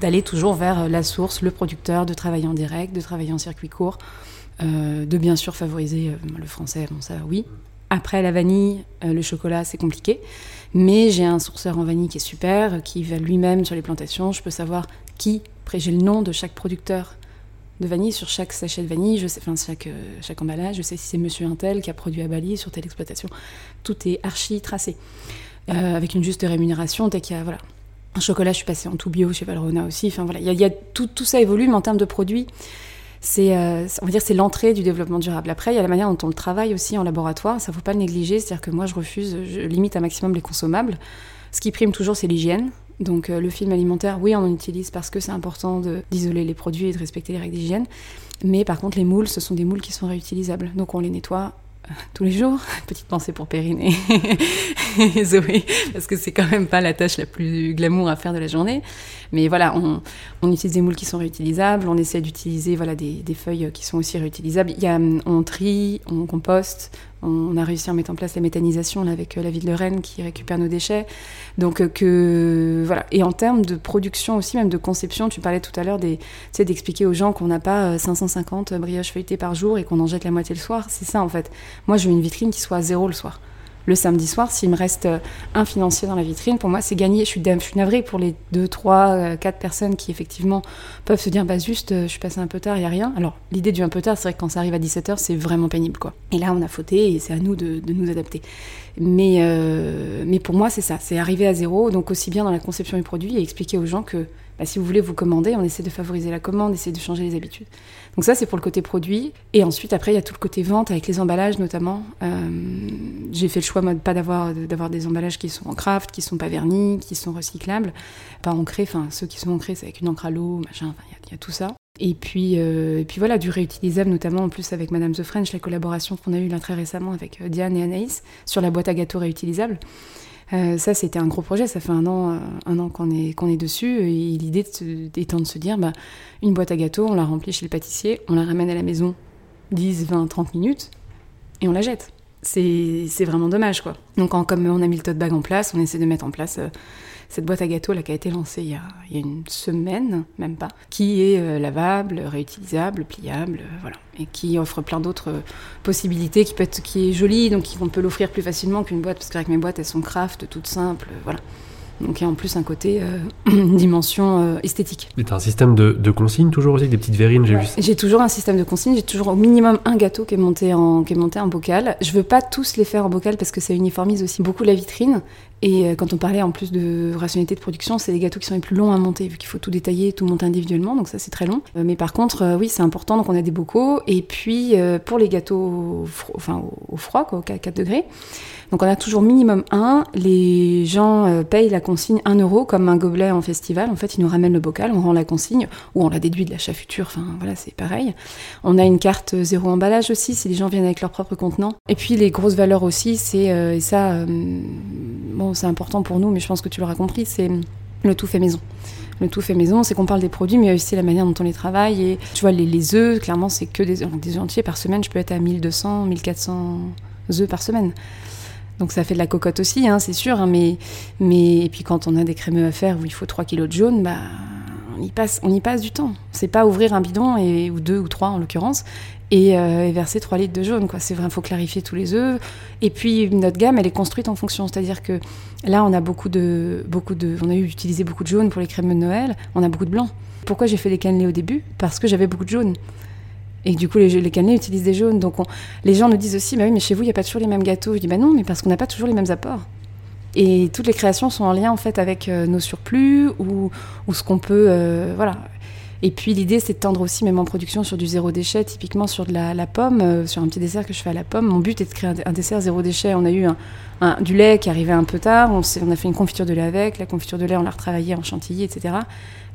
d'aller toujours vers la source, le producteur, de travailler en direct, de travailler en circuit court, euh, de bien sûr favoriser le français, bon ça oui. Après la vanille, le chocolat, c'est compliqué. Mais j'ai un sourceur en vanille qui est super, qui va lui-même sur les plantations. Je peux savoir qui, après le nom de chaque producteur de vanille sur chaque sachet de vanille, je sais, enfin chaque, euh, emballage, je sais si c'est Monsieur Intel qui a produit à Bali sur telle exploitation. Tout est archi tracé, euh, avec une juste rémunération voilà. Un chocolat, je suis passée en tout bio chez Valrhona aussi. Enfin voilà, il y a, tout, ça évolue, mais en termes de produits, c'est, euh, on va dire, c'est l'entrée du développement durable. Après, il y a la manière dont on le travaille aussi en laboratoire. Ça ne faut pas le négliger. C'est-à-dire que moi, je refuse, je limite un maximum les consommables. Ce qui prime toujours, c'est l'hygiène. Donc euh, le film alimentaire, oui, on en utilise parce que c'est important d'isoler les produits et de respecter les règles d'hygiène. Mais par contre, les moules, ce sont des moules qui sont réutilisables. Donc on les nettoie tous les jours. *laughs* Petite pensée pour Perrine *laughs* et, Zoé, parce que c'est quand même pas la tâche la plus glamour à faire de la journée. Mais voilà, on, utilise des moules qui sont réutilisables, on essaie d'utiliser voilà, des, des, feuilles qui sont aussi réutilisables. Il y a, on trie, on composte, on a réussi à mettre en place la méthanisation avec euh, la ville de Rennes qui récupère nos déchets. Donc euh, que voilà. Et en termes de production aussi, même de conception, tu parlais tout à l'heure d'expliquer aux gens qu'on n'a pas 550 euh, brioches feuilletées par jour et qu'on en jette la moitié le soir. C'est ça en fait. Moi, je veux une vitrine qui soit à zéro le soir le samedi soir, s'il me reste euh, un financier dans la vitrine, pour moi, c'est gagné. Je suis, navrée pour les 2, 3, 4 personnes qui, effectivement, peuvent se dire, bah juste, euh, je suis passée un peu tard, il n'y a rien. Alors, l'idée du un peu tard, c'est vrai que quand ça arrive à 17h, c'est vraiment pénible, quoi. Et là, on a fauté et c'est à nous de, nous adapter. Mais, euh, mais pour moi, c'est ça, c'est arriver à zéro, donc aussi bien dans la conception du produit et expliquer aux gens que bah, si vous voulez vous commander, on essaie de favoriser la commande, essayer de changer les habitudes. Donc ça, c'est pour le côté produit. Et ensuite, après, il y a tout le côté vente avec les emballages notamment. Euh, j'ai fait le choix, moi, de pas d'avoir, d'avoir des emballages qui sont en craft, qui sont pas vernis, qui sont recyclables, pas ancrés. Enfin, ceux qui sont ancrés, c'est avec une encre à l'eau, machin. Il y, a tout ça. Et puis, euh, et puis voilà, du réutilisable, notamment en plus avec Madame The French, la collaboration qu'on a eue là très récemment avec euh, Diane et Anaïs sur la boîte à gâteaux réutilisable. Euh, ça, c'était un gros projet. Ça fait un an, euh, un an qu'on est, qu'on est dessus. Et l'idée étant de se dire, bah, une boîte à gâteaux, on la remplit chez le pâtissier, on la ramène à la maison 10, 20, 30 minutes et on la jette. C'est vraiment dommage, quoi. Donc, comme on a mis le tote bag en place, on essaie de mettre en place euh, cette boîte à gâteaux qui a été lancée il y a, une semaine, même pas, qui est euh, lavable, réutilisable, pliable, euh, voilà, et qui offre plein d'autres euh, possibilités, qui peut être, est jolie, donc on peut l'offrir plus facilement qu'une boîte, parce qu'avec mes boîtes, elles sont craft, toutes simples, voilà. Donc il y a en plus un côté, euh, *clears throat* une dimension euh, esthétique. Et t'as un système de, de consigne toujours aussi, des petites verrines, j'ai vu ça. J'ai toujours un système de consigne, j'ai toujours au minimum un gâteau qui est monté en, qui est monté en bocal. Je veux pas tous les faire en bocal parce que ça uniformise aussi beaucoup la vitrine. Et euh, quand on parlait en plus de rationalité de production, c'est des gâteaux qui sont les plus longs à monter, vu qu'il faut tout détailler, tout monter individuellement, donc ça c'est très long. mais par contre, oui, c'est important, donc on a des bocaux. Et puis pour les gâteaux enfin, au, froid, quoi, au 4 degrés, donc on a toujours minimum un. Les gens euh, payent la consigne 1 euro comme un gobelet en festival. En fait, ils nous ramènent le bocal, on rend la consigne ou on la déduit de l'achat futur. Enfin voilà, c'est pareil. On a une carte zéro emballage aussi si les gens viennent avec leur propre contenant. Et puis les grosses valeurs aussi, c'est euh, et ça, euh, bon, c'est important pour nous, mais je pense que tu l'auras compris, c'est le tout fait maison le tout fait maison, c'est qu'on parle des produits, mais aussi la manière dont on les travaille. Et tu vois, les, les œufs, clairement, c'est que des, des entiers par semaine. Je peux être à 1200, 1400 œufs par semaine. Donc ça fait de la cocotte aussi, hein, c'est sûr. Hein, mais, mais et puis quand on a des crémeux à faire où il faut 3 kilos de jaune, bah, on, y passe, on y passe du temps. C'est pas ouvrir un bidon, et, ou deux ou trois en l'occurrence, et, euh, verser 3 litres de jaune. Quoi. C'est vrai, il faut clarifier tous les œufs. Et puis notre gamme, elle est construite en fonction. C'est-à-dire que là, on a beaucoup de, beaucoup de, on a eu utilisé beaucoup de jaune pour les crémeux de Noël, on a beaucoup de blanc. Pourquoi j'ai fait des cannelés au début? Parce que j'avais beaucoup de jaune. Et du coup, les, les utilisent des jaunes. Donc, les gens nous disent aussi, bah oui, mais chez vous, il n'y a pas toujours les mêmes gâteaux. Je dis, bah non, mais parce qu'on n'a pas toujours les mêmes apports. Et toutes les créations sont en lien, en fait, avec euh, nos surplus ou, ou ce qu'on peut. Euh, voilà. Et puis, l'idée, c'est de tendre aussi, même en production, sur du zéro déchet, typiquement sur de la, pomme, euh, sur un petit dessert que je fais à la pomme. Mon but est de créer un, dessert zéro déchet. On a eu du lait qui arrivait un peu tard. On, on, a fait une confiture de lait avec. La confiture de lait, on l'a retravaillée en chantilly, etc.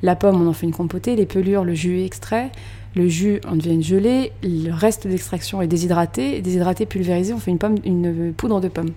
La pomme, on en fait une compotée. Les pelures, le jus est extrait. Le jus en devient une gelée, le reste de l'extraction est déshydraté, déshydraté pulvérisé, on fait une, pomme, une poudre de pomme.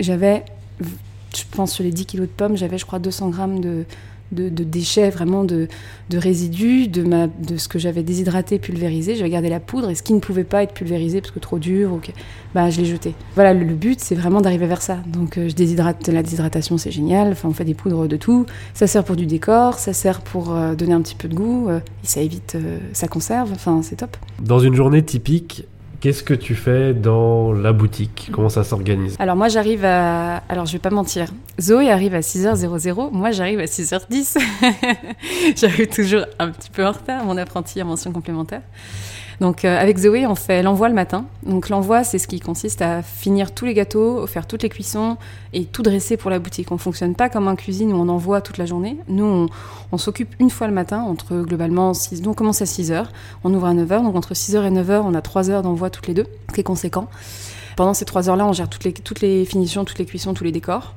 J'avais, je pense sur les 10 kilos de pommes, j'avais je crois 200 grammes de, de, déchets, vraiment de, de, résidus, de, ma, de ce que j'avais déshydraté, pulvérisé. J'avais gardé la poudre et ce qui ne pouvait pas être pulvérisé parce que trop dur, ok, bah, je l'ai jeté. Voilà, le, but, c'est vraiment d'arriver vers ça. Donc euh, je déshydrate, la déshydratation, c'est génial. Enfin, on fait des poudres de tout. Ça sert pour du décor, ça sert pour euh, donner un petit peu de goût, euh, et ça évite, ça conserve, enfin, c'est top. Dans une journée typique, Qu'est-ce que tu fais dans la boutique? Comment ça s'organise? Alors moi j'arrive à... Alors je vais pas mentir. Zoé arrive à 6h00, moi j'arrive à 6h10. *laughs* j'arrive toujours un petit peu en retard, mon apprenti à mention complémentaire. Donc euh, avec Zoé, on fait l'envoi le matin. Donc l'envoi, c'est ce qui consiste à finir tous les gâteaux, faire toutes les cuissons et tout dresser pour la boutique. On fonctionne pas comme en cuisine où on envoie toute la journée. Nous, on, s'occupe une fois le matin, entre globalement 6... Donc on commence à 6h, on ouvre à 9h. Donc entre 6h et 9h, on a 3 heures d'envoi toutes les deux, ce qui est conséquent. Pendant ces 3 heures-là, on gère toutes les, toutes les finitions, toutes les cuissons, tous les décors.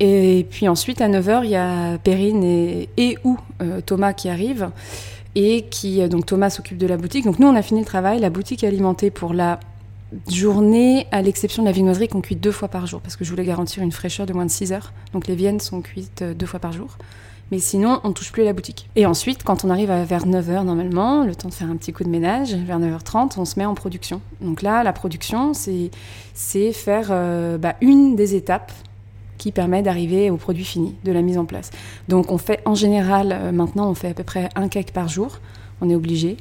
Et puis ensuite, à 9h, il y a Perrine et, et ou euh, Thomas qui arrivent et qui donc Thomas s'occupe de la boutique. Donc nous on a fini le travail, la boutique est alimentée pour la journée, à l'exception de la viennoiserie qu'on cuit deux fois par jour, parce que je voulais garantir une fraîcheur de moins de 6 heures. Donc les viennes sont cuites deux fois par jour. Mais sinon, on ne touche plus à la boutique. Et ensuite, quand on arrive vers 9h normalement, le temps de faire un petit coup de ménage, vers 9h30, on se met en production. Donc là, la production, c'est faire euh, bah, une des étapes qui permet d'arriver au produit fini, de la mise en place. Donc on fait en général, euh, maintenant on fait à peu près un cake par jour, on est obligé.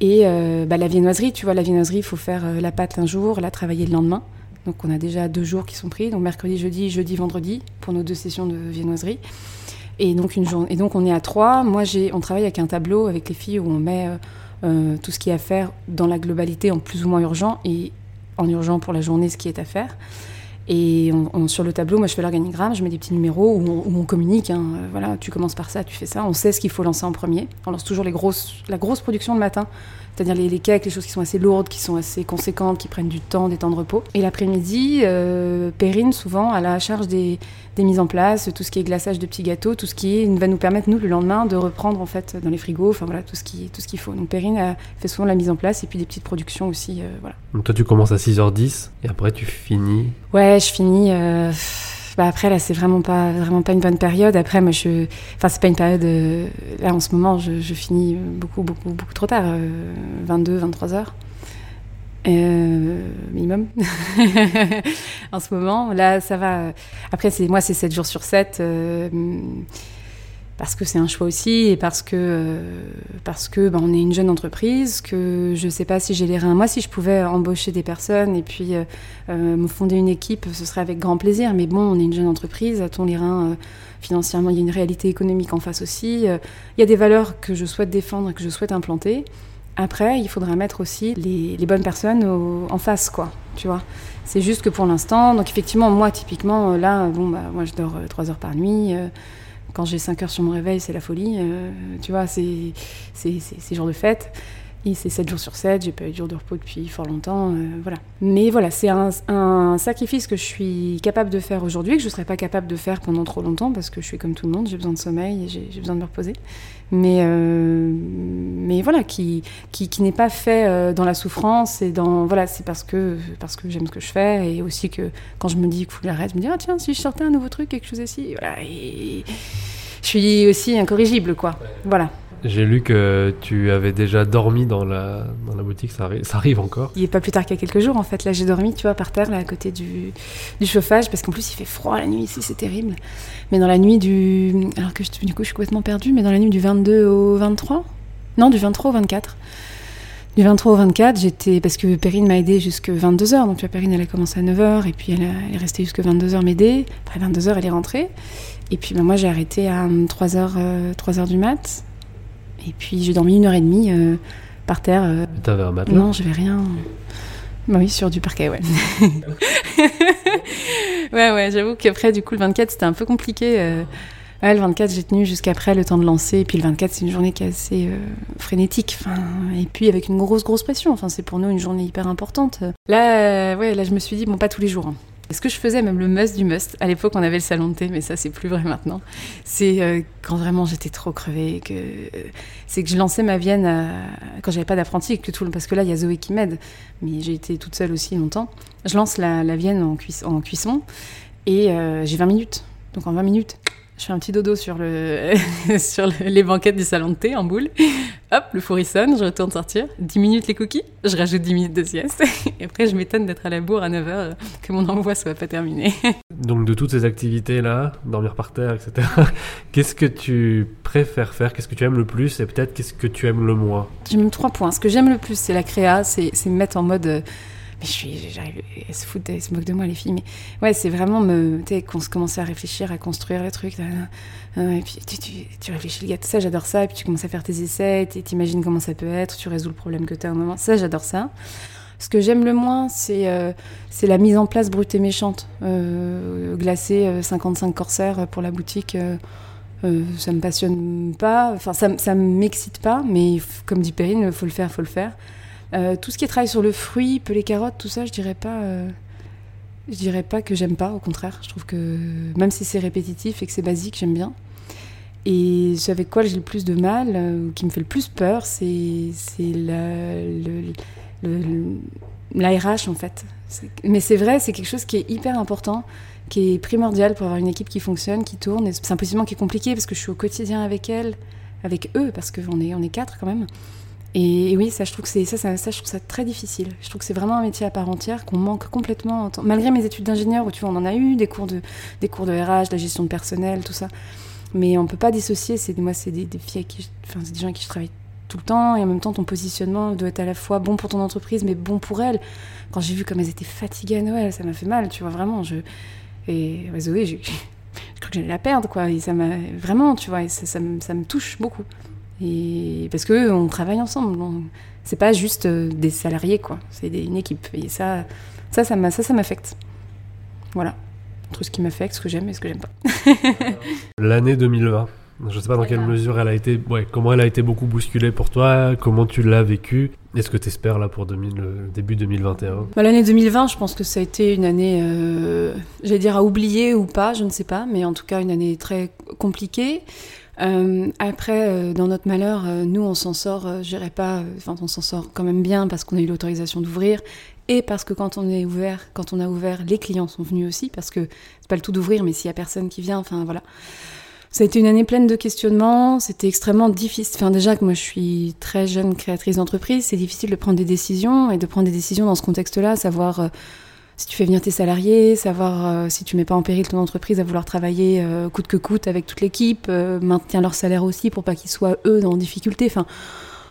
Et euh, bah, la viennoiserie, tu vois, la viennoiserie, il faut faire euh, la pâte un jour, la travailler le lendemain. Donc on a déjà deux jours qui sont pris, donc mercredi, jeudi, jeudi, vendredi, pour nos deux sessions de viennoiserie. Et donc, une journée, et donc on est à trois. Moi, j'ai, on travaille avec un tableau avec les filles où on met euh, tout ce qui est à faire dans la globalité en plus ou moins urgent et en urgent pour la journée ce qui est à faire. Et sur le tableau, moi, je fais l'organigramme, je mets des petits numéros où on, communique. Hein. voilà, tu commences par ça, tu fais ça. On sait ce qu'il faut lancer en premier. On lance toujours la grosse production le matin c'est-à-dire les, les, cakes, les choses qui sont assez lourdes, qui sont assez conséquentes, qui prennent du temps, des temps de repos. Et l'après-midi, euh, Perrine, souvent, a la charge des, mises en place, tout ce qui est glaçage de petits gâteaux, tout ce qui va nous permettre, nous, le lendemain, de reprendre, en fait, dans les frigos, enfin voilà, tout ce qui, tout ce qu'il faut. Donc Perrine a fait souvent la mise en place et puis des petites productions aussi, euh, voilà. Donc toi, tu commences à 6h10 et après, tu finis Ouais, je finis... Euh, bah, après là c'est vraiment pas vraiment pas une bonne période. Après moi je enfin c'est pas une période euh, là en ce moment je, finis beaucoup beaucoup beaucoup trop tard 22 23 heures euh, minimum. *laughs* En ce moment là ça va. Après c'est moi c'est 7 jours sur 7 parce que c'est un choix aussi et parce que euh, parce que ben, on est une jeune entreprise que je sais pas si j'ai les reins. Moi si je pouvais embaucher des personnes et puis euh, euh, me fonder une équipe ce serait avec grand plaisir. Mais bon on est une jeune entreprise a-t-on les reins financièrement? Il y a une réalité économique en face aussi il y a des valeurs que je souhaite défendre que je souhaite implanter. Après il faudra mettre aussi les, bonnes personnes en face quoi tu vois. C'est juste que pour l'instant donc effectivement moi typiquement là bon bah moi je dors trois heures par nuit quand j'ai 5 heures sur mon réveil, c'est la folie. Euh, tu vois, c'est jour de fête. Et c'est 7 jours sur 7, j'ai pas eu de jour de repos depuis fort longtemps, euh, voilà. Mais voilà, c'est un, un, sacrifice que je suis capable de faire aujourd'hui, que je ne serais pas capable de faire pendant trop longtemps, parce que je suis comme tout le monde, j'ai besoin de sommeil, j'ai besoin de me reposer. Mais, euh, mais voilà, qui, qui, qui n'est pas fait euh, dans la souffrance, et dans, voilà, c'est parce que, parce que j'aime ce que je fais, et aussi que quand je me dis qu'il faut que j'arrête, je me dis, ah tiens, si je sortais un nouveau truc, quelque chose ici, voilà, et je suis aussi incorrigible, quoi. Voilà. J'ai lu que tu avais déjà dormi dans la, dans la boutique, ça arrive, encore Il n'est pas plus tard qu'il y a quelques jours en fait. Là j'ai dormi, tu vois, par terre, là à côté du, du chauffage, parce qu'en plus il fait froid la nuit ici, c'est terrible. Mais dans la nuit du. Alors que du coup je suis complètement perdue, mais dans la nuit du 22 au 23 Non, du 23 au 24. Du 23 au 24, j'étais. Parce que Perrine m'a aidé jusque 22h. Donc, tu vois, Perrine, elle a commencé à 9h et puis elle, est restée jusque 22h m'aider. Après 22h, elle est rentrée. Et puis, ben, moi, j'ai arrêté à 3h, euh, 3h du mat. Et puis j'ai dormi une heure et demie euh, par terre. Euh. T'avais un matelas? Non, j'avais rien. Bah oui, sur du parquet, ouais. *laughs* ouais, ouais, j'avoue qu'après, du coup, le 24, c'était un peu compliqué. Euh. Ouais, le 24, j'ai tenu jusqu'après le temps de lancer. Et puis le 24, c'est une journée qui est assez frénétique. Enfin, et puis avec une grosse, grosse pression. Enfin, c'est pour nous une journée hyper importante. Là, ouais, là, je me suis dit, bon, pas tous les jours. Hein. Ce que je faisais, même le must du must, à l'époque on avait le salon de thé, mais ça c'est plus vrai maintenant, c'est euh, quand vraiment j'étais trop crevée, que, c'est que je lançais ma Vienne quand j'avais pas d'apprenti, que tout, parce que là il y a Zoé qui m'aide, mais j'ai été toute seule aussi longtemps. Je lance la, Vienne en, en cuisson et euh, j'ai 20 minutes. Donc en 20 minutes, je fais un petit dodo sur, le, *laughs* sur les banquettes du salon de thé en boule. Hop, le four sonne, je retourne sortir. 10 minutes les cookies, je rajoute 10 minutes de sieste. Et après, je m'étonne d'être à la bourre à 9h, euh, que mon envoi soit pas terminé. *laughs* Donc, de toutes ces activités-là, dormir par terre, etc., *laughs* qu'est-ce que tu préfères faire? Qu'est-ce que tu aimes le plus? Et peut-être qu'est-ce que tu aimes le moins? J'aime trois points. Ce que j'aime le plus, c'est la créa, c'est me mettre en mode euh, mais je suis, j'arrive, elles se foutent, elles se moquent de moi les filles, mais ouais, c'est vraiment me, qu'on se commence à réfléchir, à construire les trucs, et puis tu, tu, tu, réfléchis le gars, ça j'adore ça, et puis tu commences à faire tes essais, tu imagines comment ça peut être, tu résous le problème que tu as au moment, ça j'adore ça. Ce que j'aime le moins, c'est euh, la mise en place brute et méchante. Euh, glacer 55 euh, corsaires pour la boutique, euh, ça me passionne pas. Enfin, ça, ça m'excite pas, mais comme dit Perrine, faut le faire, faut le faire. Euh, tout ce qui est travail sur le fruit, les carottes, tout ça, je dirais pas. Euh, je dirais pas que j'aime pas, au contraire. Je trouve que même si c'est répétitif et que c'est basique, j'aime bien. Et ce avec quoi j'ai le plus de mal, euh, ou qui me fait le plus peur, c'est l'ARH en fait. Mais c'est vrai, c'est quelque chose qui est hyper important, qui est primordial pour avoir une équipe qui fonctionne, qui tourne. C'est un positionnement qui est compliqué parce que je suis au quotidien avec elle, avec eux, parce qu'on est, on est quatre quand même. Et, oui, ça, je trouve que c'est ça, ça, je trouve ça très difficile. Je trouve que c'est vraiment un métier à part entière qu'on manque complètement. Malgré mes études d'ingénieur, où tu vois, on en a eu des cours de, des cours de RH, de la gestion de personnel, tout ça. Mais on peut pas dissocier. C'est moi, c'est des, filles gens avec qui je travaille tout le temps et en même temps ton positionnement doit être à la fois bon pour ton entreprise mais bon pour elle. Quand j'ai vu comme elles étaient fatiguées à Noël, ça m'a fait mal, tu vois vraiment. Je et Zoé, *laughs* je, crois que j'allais la perdre quoi. Ça m'a vraiment, tu vois, ça, ça me touche beaucoup. Et parce que on travaille ensemble. C'est pas juste euh, des salariés, quoi. C'est une équipe. Et ça, ça, ça, ça m'affecte. Voilà. Entre ce qui m'affecte, ce que j'aime et ce que j'aime pas. *laughs* L'année 2020. Je sais pas dans quelle mesure elle a été, ouais, comment elle a été beaucoup bousculée pour toi, comment tu l'as vécu. Est-ce que tu espères là pour 2000, le début 2021 bah, L'année 2020, je pense que ça a été une année, euh, j'allais dire à oublier ou pas, je ne sais pas, mais en tout cas une année très compliquée. Euh, après, euh, dans notre malheur, euh, nous, on s'en sort, euh, je dirais pas, enfin, on s'en sort quand même bien parce qu'on a eu l'autorisation d'ouvrir et parce que quand on est ouvert, quand on a ouvert, les clients sont venus aussi parce que c'est pas le tout d'ouvrir, mais s'il y a personne qui vient, enfin voilà. Ça a été une année pleine de questionnements, c'était extrêmement difficile. Enfin, déjà que moi je suis très jeune créatrice d'entreprise, c'est difficile de prendre des décisions et de prendre des décisions dans ce contexte-là, savoir euh, si tu fais venir tes salariés, savoir euh, si tu mets pas en péril ton entreprise à vouloir travailler euh, coûte que coûte avec toute l'équipe, euh, leur salaire aussi pour pas qu'ils soient eux dans difficulté. Enfin,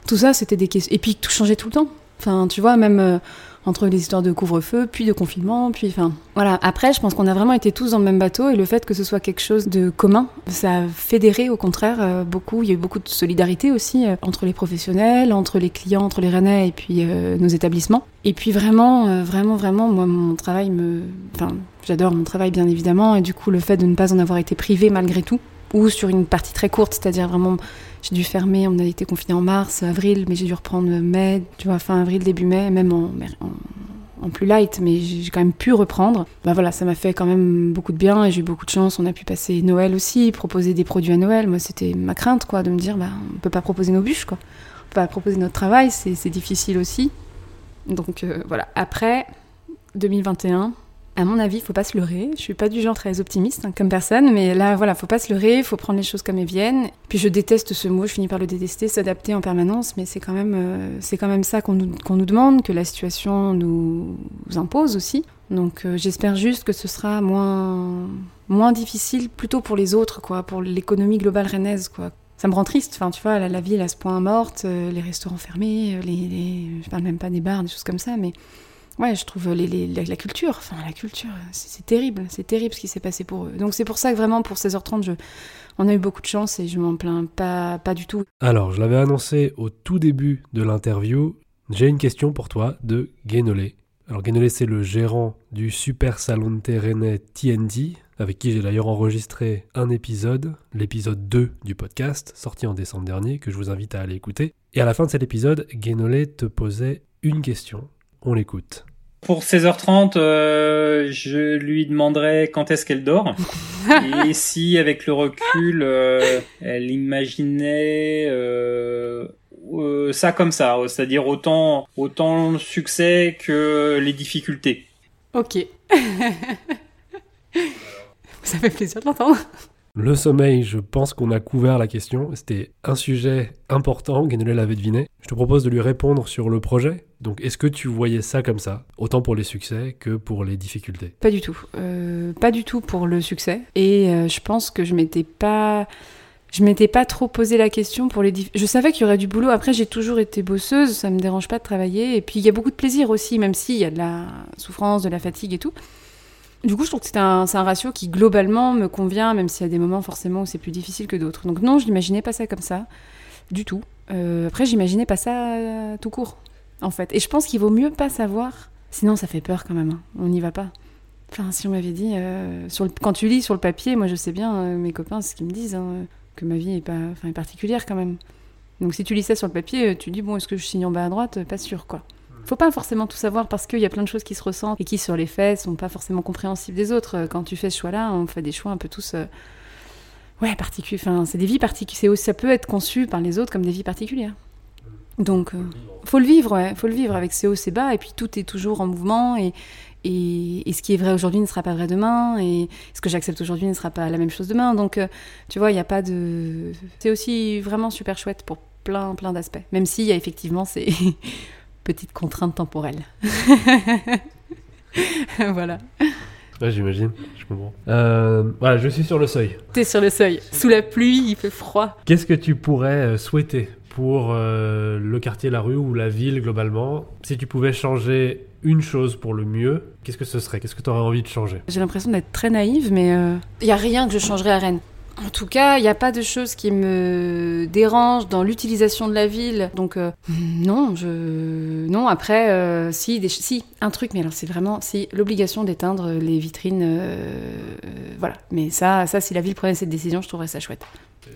tout ça, c'était des questions. Et puis tout changeait tout le temps. Enfin, tu vois, même euh, entre les histoires de couvre-feu, puis de confinement, puis enfin voilà. Après, je pense qu'on a vraiment été tous dans le même bateau et le fait que ce soit quelque chose de commun, ça a fédéré au contraire euh, beaucoup. Il y a eu beaucoup de solidarité aussi euh, entre les professionnels, entre les clients, entre les Rennais et puis euh, nos établissements. Et puis vraiment, vraiment, vraiment, moi mon travail me, enfin, j'adore mon travail bien évidemment et du coup le fait de ne pas en avoir été privé malgré tout ou sur une partie très courte, c'est-à-dire vraiment j'ai dû fermer, on a été confiné en mars, avril, mais j'ai dû reprendre mai, fin avril, début mai, même en plus light, mais j'ai quand même pu reprendre. Bah voilà, ça m'a fait quand même beaucoup de bien et j'ai eu beaucoup de chance. On a pu passer Noël aussi, proposer des produits à Noël. Moi, c'était ma crainte, quoi, de me dire, bah, on peut pas proposer nos bûches, quoi. On peut pas proposer notre travail, c'est difficile aussi. Donc euh, voilà. Après, 2021, à mon avis, faut pas se leurrer. Je suis pas du genre très optimiste hein, comme personne, mais là, voilà, faut pas se leurrer, faut prendre les choses comme elles viennent. Puis je déteste ce mot, je finis par le détester, s'adapter en permanence, mais c'est quand même, euh, c'est quand même ça qu'on nous, demande, que la situation nous impose aussi. Donc euh, j'espère juste que ce sera moins, moins difficile, plutôt pour les autres, quoi, pour l'économie globale rennaise, quoi. Ça me rend triste, enfin tu vois, la, la ville à ce point morte, euh, les restaurants fermés, les, les, je parle même pas des bars, des choses comme ça, mais Ouais, je trouve la, culture, enfin la culture, c'est terrible, c'est terrible ce qui s'est passé pour eux. Donc c'est pour ça que vraiment pour 16h30, je, on a eu beaucoup de chance et je m'en plains pas, du tout. Alors, je l'avais annoncé au tout début de l'interview, j'ai une question pour toi de Guénolé. Alors Guénolé, c'est le gérant du super salon de rennais TND, avec qui j'ai d'ailleurs enregistré un épisode, l'épisode 2 du podcast, sorti en décembre dernier, que je vous invite à aller écouter. Et à la fin de cet épisode, Guénolé te posait une question. On l'écoute. Pour 16h30, euh, je lui demanderai quand est-ce qu'elle dort. *laughs* et si, avec le recul, euh, elle imaginait euh, euh, ça comme ça, c'est-à-dire autant, autant le succès que les difficultés. Ok. *laughs* ça fait plaisir de l'entendre. Le sommeil, je pense qu'on a couvert la question. C'était un sujet important, Guénolé l'avait deviné. Je te propose de lui répondre sur le projet. Donc, est-ce que tu voyais ça comme ça, autant pour les succès que pour les difficultés? Pas du tout. Euh, pas du tout pour le succès. Et euh, je pense que je m'étais pas. Je m'étais pas trop posé la question pour les. Je savais qu'il y aurait du boulot. Après, j'ai toujours été bosseuse, ça me dérange pas de travailler. Et puis, il y a beaucoup de plaisir aussi, même s'il y a de la souffrance, de la fatigue et tout. Du coup, je trouve que c'est un, un, ratio qui globalement me convient, même s'il y a des moments forcément où c'est plus difficile que d'autres. Donc non, je n'imaginais pas ça comme ça, du tout. Euh, après, j'imaginais pas ça euh, tout court, en fait. Et je pense qu'il vaut mieux pas savoir, sinon ça fait peur quand même. Hein. On n'y va pas. Enfin, si on m'avait dit, euh, sur le, quand tu lis sur le papier, moi je sais bien, euh, mes copains, c'est ce qu'ils me disent, hein, que ma vie est, pas, est particulière quand même. Donc si tu lis ça sur le papier, tu dis, bon, est-ce que je signe en bas à droite? Pas sûr, quoi faut pas forcément tout savoir parce qu'il y a plein de choses qui se ressentent et qui sur les faits sont pas forcément compréhensibles des autres. Quand tu fais ce choix-là, on fait des choix un peu tous, euh, ouais, particuliers. Enfin, c'est des vies particulières. Ça peut être conçu par les autres comme des vies particulières. Donc, euh, faut le vivre, ouais, faut le vivre avec ses hauts, ses bas, et puis tout est toujours en mouvement et et, et, ce qui est vrai aujourd'hui ne sera pas vrai demain, et ce que j'accepte aujourd'hui ne sera pas la même chose demain. Donc, euh, tu vois, il n'y a pas de. C'est aussi vraiment super chouette pour plein, plein d'aspects. Même s'il y a effectivement ces *laughs* petites contraintes temporelles. *laughs* voilà. Ouais, j'imagine, je comprends. Euh, voilà, je suis sur le seuil. T'es sur le seuil. Sous la pluie, il fait froid. Qu'est-ce que tu pourrais souhaiter pour euh, le quartier, la rue ou la ville globalement Si tu pouvais changer une chose pour le mieux, qu'est-ce que ce serait? Qu'est-ce que tu aurais envie de changer? J'ai l'impression d'être très naïve, mais il euh, n'y a rien que je changerais à Rennes. En tout cas, il n'y a pas de choses qui me dérangent dans l'utilisation de la ville. Donc euh, *laughs* non, je non. Après, euh, si, des... si un truc, mais alors c'est vraiment si l'obligation d'éteindre les vitrines, euh, voilà. Mais ça, ça, si la ville prenait cette décision, je trouverais ça chouette.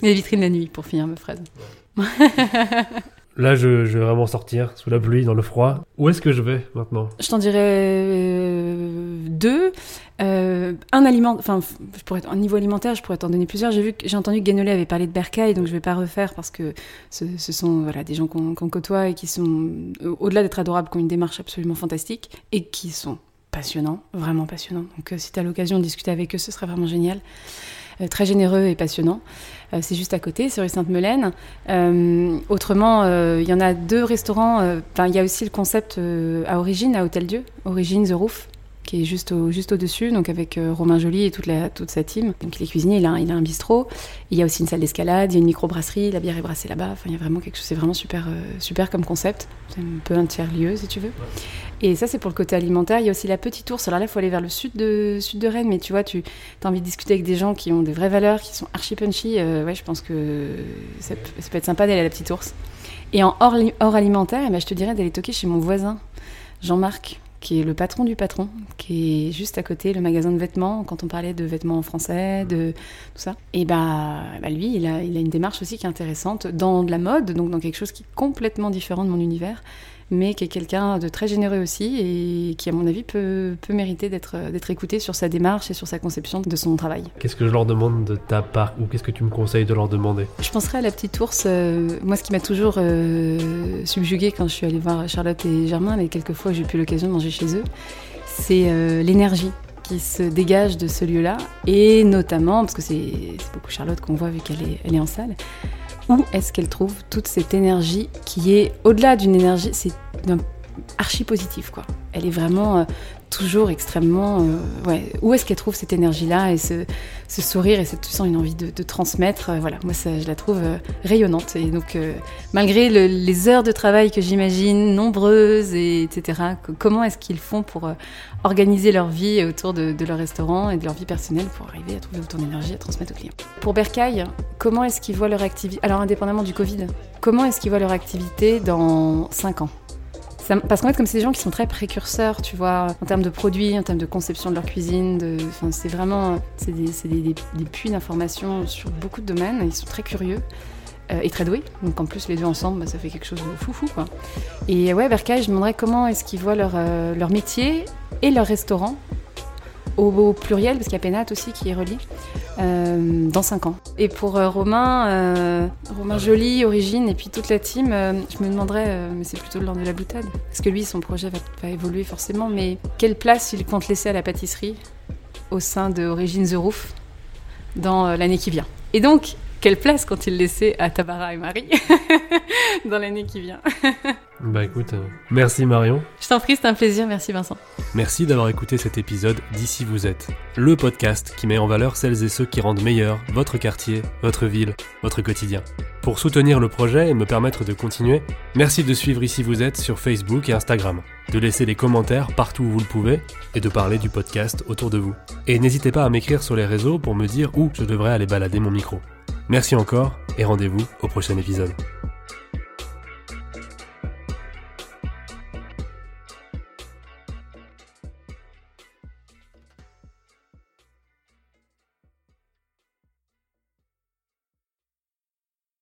Les vitrines la nuit, pour finir ma phrase. *laughs* Là, je, vais vraiment sortir sous la pluie, dans le froid. Où est-ce que je vais maintenant? Je t'en dirais euh, deux. Euh, un aliment, enfin, je pourrais, un niveau alimentaire, je pourrais t'en donner plusieurs. J'ai vu, j'ai entendu que Guénolé avait parlé de bercail, donc je vais pas refaire parce que ce, sont voilà des gens qu'on côtoie et qui sont au-delà d'être adorables, qui ont une démarche absolument fantastique et qui sont passionnants, vraiment passionnants. Donc, euh, si tu as l'occasion de discuter avec eux, ce serait vraiment génial. Très généreux et passionnant. Euh, c'est juste à côté, c'est rue Sainte-Melaine. Euh, autrement, euh, il y en a deux restaurants. il y a aussi le concept à Origine, à Hôtel Dieu, Origine The Roof qui est juste au, juste au-dessus, donc avec Romain Joly et toute, la, toute sa team. Donc il est cuisinier, il a, il a un bistrot, il y a aussi une salle d'escalade, il y a une microbrasserie, la bière est brassée là-bas. Enfin, il y a vraiment quelque chose, c'est vraiment super, super comme concept. C'est un peu un tiers-lieu, si tu veux. Et ça, c'est pour le côté alimentaire. Il y a aussi la petite ours. Alors là, il faut aller vers le sud de, sud de Rennes, mais tu vois, tu as envie de discuter avec des gens qui ont des vraies valeurs, qui sont archi punchy. Euh, ouais, je pense que ça, peut être sympa d'aller à la petite ours. Et en hors, hors alimentaire, eh ben, je te dirais d'aller toquer chez mon voisin, Jean-Marc, qui est le patron du patron, qui est juste à côté, le magasin de vêtements, quand on parlait de vêtements en français, de tout ça. Et bah, bah lui, il a, il a une démarche aussi qui est intéressante dans de la mode, donc dans quelque chose qui est complètement différent de mon univers mais qui est quelqu'un de très généreux aussi et qui, à mon avis, peut, peut mériter d'être écouté sur sa démarche et sur sa conception de son travail. Qu'est-ce que je leur demande de ta part ou qu'est-ce que tu me conseilles de leur demander? Je penserais à la petite ours. Euh, moi, ce qui m'a toujours euh, subjugué quand je suis allée voir Charlotte et Germain, les quelques fois j'ai eu l'occasion de manger chez eux, c'est euh, l'énergie qui se dégage de ce lieu-là, et notamment, parce que c'est beaucoup Charlotte qu'on voit vu qu'elle est, elle est en salle, où est-ce qu'elle trouve toute cette énergie qui est au-delà d'une énergie, c'est archi positif quoi. Elle est vraiment euh, toujours extrêmement. Euh. Où est-ce qu'elle trouve cette énergie-là et ce, sourire et cette, tu une envie de, transmettre euh, Voilà, moi ça, je la trouve rayonnante. Et donc, malgré les heures de travail que j'imagine, nombreuses, et, etc., comment est-ce qu'ils font pour organiser leur vie autour de, leur restaurant et de leur vie personnelle pour arriver à trouver autant d'énergie à transmettre aux clients? Pour Bercail, comment est-ce qu'ils voient leur activité Alors, indépendamment du Covid, comment est-ce qu'ils voient leur activité dans 5 ans? Parce qu'en fait, comme c'est des gens qui sont très précurseurs, tu vois, en termes de produits, en termes de conception de leur cuisine, c'est vraiment c'est des, puits d'informations sur beaucoup de domaines. Ils sont très curieux euh, et très doués. Donc en plus, les deux ensemble, bah, ça fait quelque chose de foufou, quoi. Et ouais, Berkay, je me demanderais comment est-ce qu'ils voient leur, euh, leur métier et leur restaurant au, pluriel, parce qu'il y a Pénat aussi qui est relié, euh, dans 5 ans. Et pour euh, Romain, euh, Romain Joly, Origine, et puis toute la team, je me demanderais, mais c'est plutôt de l'ordre de la boutade, parce que lui, son projet va, évoluer forcément, mais quelle place il compte laisser à la pâtisserie au sein de The Roof dans l'année qui vient? Et donc, quelle place compte-il laisser à Tabara et Marie *laughs* dans l'année qui vient *laughs* Bah écoute, euh, merci Marion. Je t'en prie, c'est un plaisir, merci Vincent. Merci d'avoir écouté cet épisode d'Ici vous êtes, le podcast qui met en valeur celles et ceux qui rendent meilleur votre quartier, votre ville, votre quotidien. Pour soutenir le projet et me permettre de continuer, merci de suivre Ici vous êtes sur Facebook et Instagram, de laisser des commentaires partout où vous le pouvez et de parler du podcast autour de vous. Et n'hésitez pas à m'écrire sur les réseaux pour me dire où je devrais aller balader mon micro. Merci encore et rendez-vous au prochain épisode.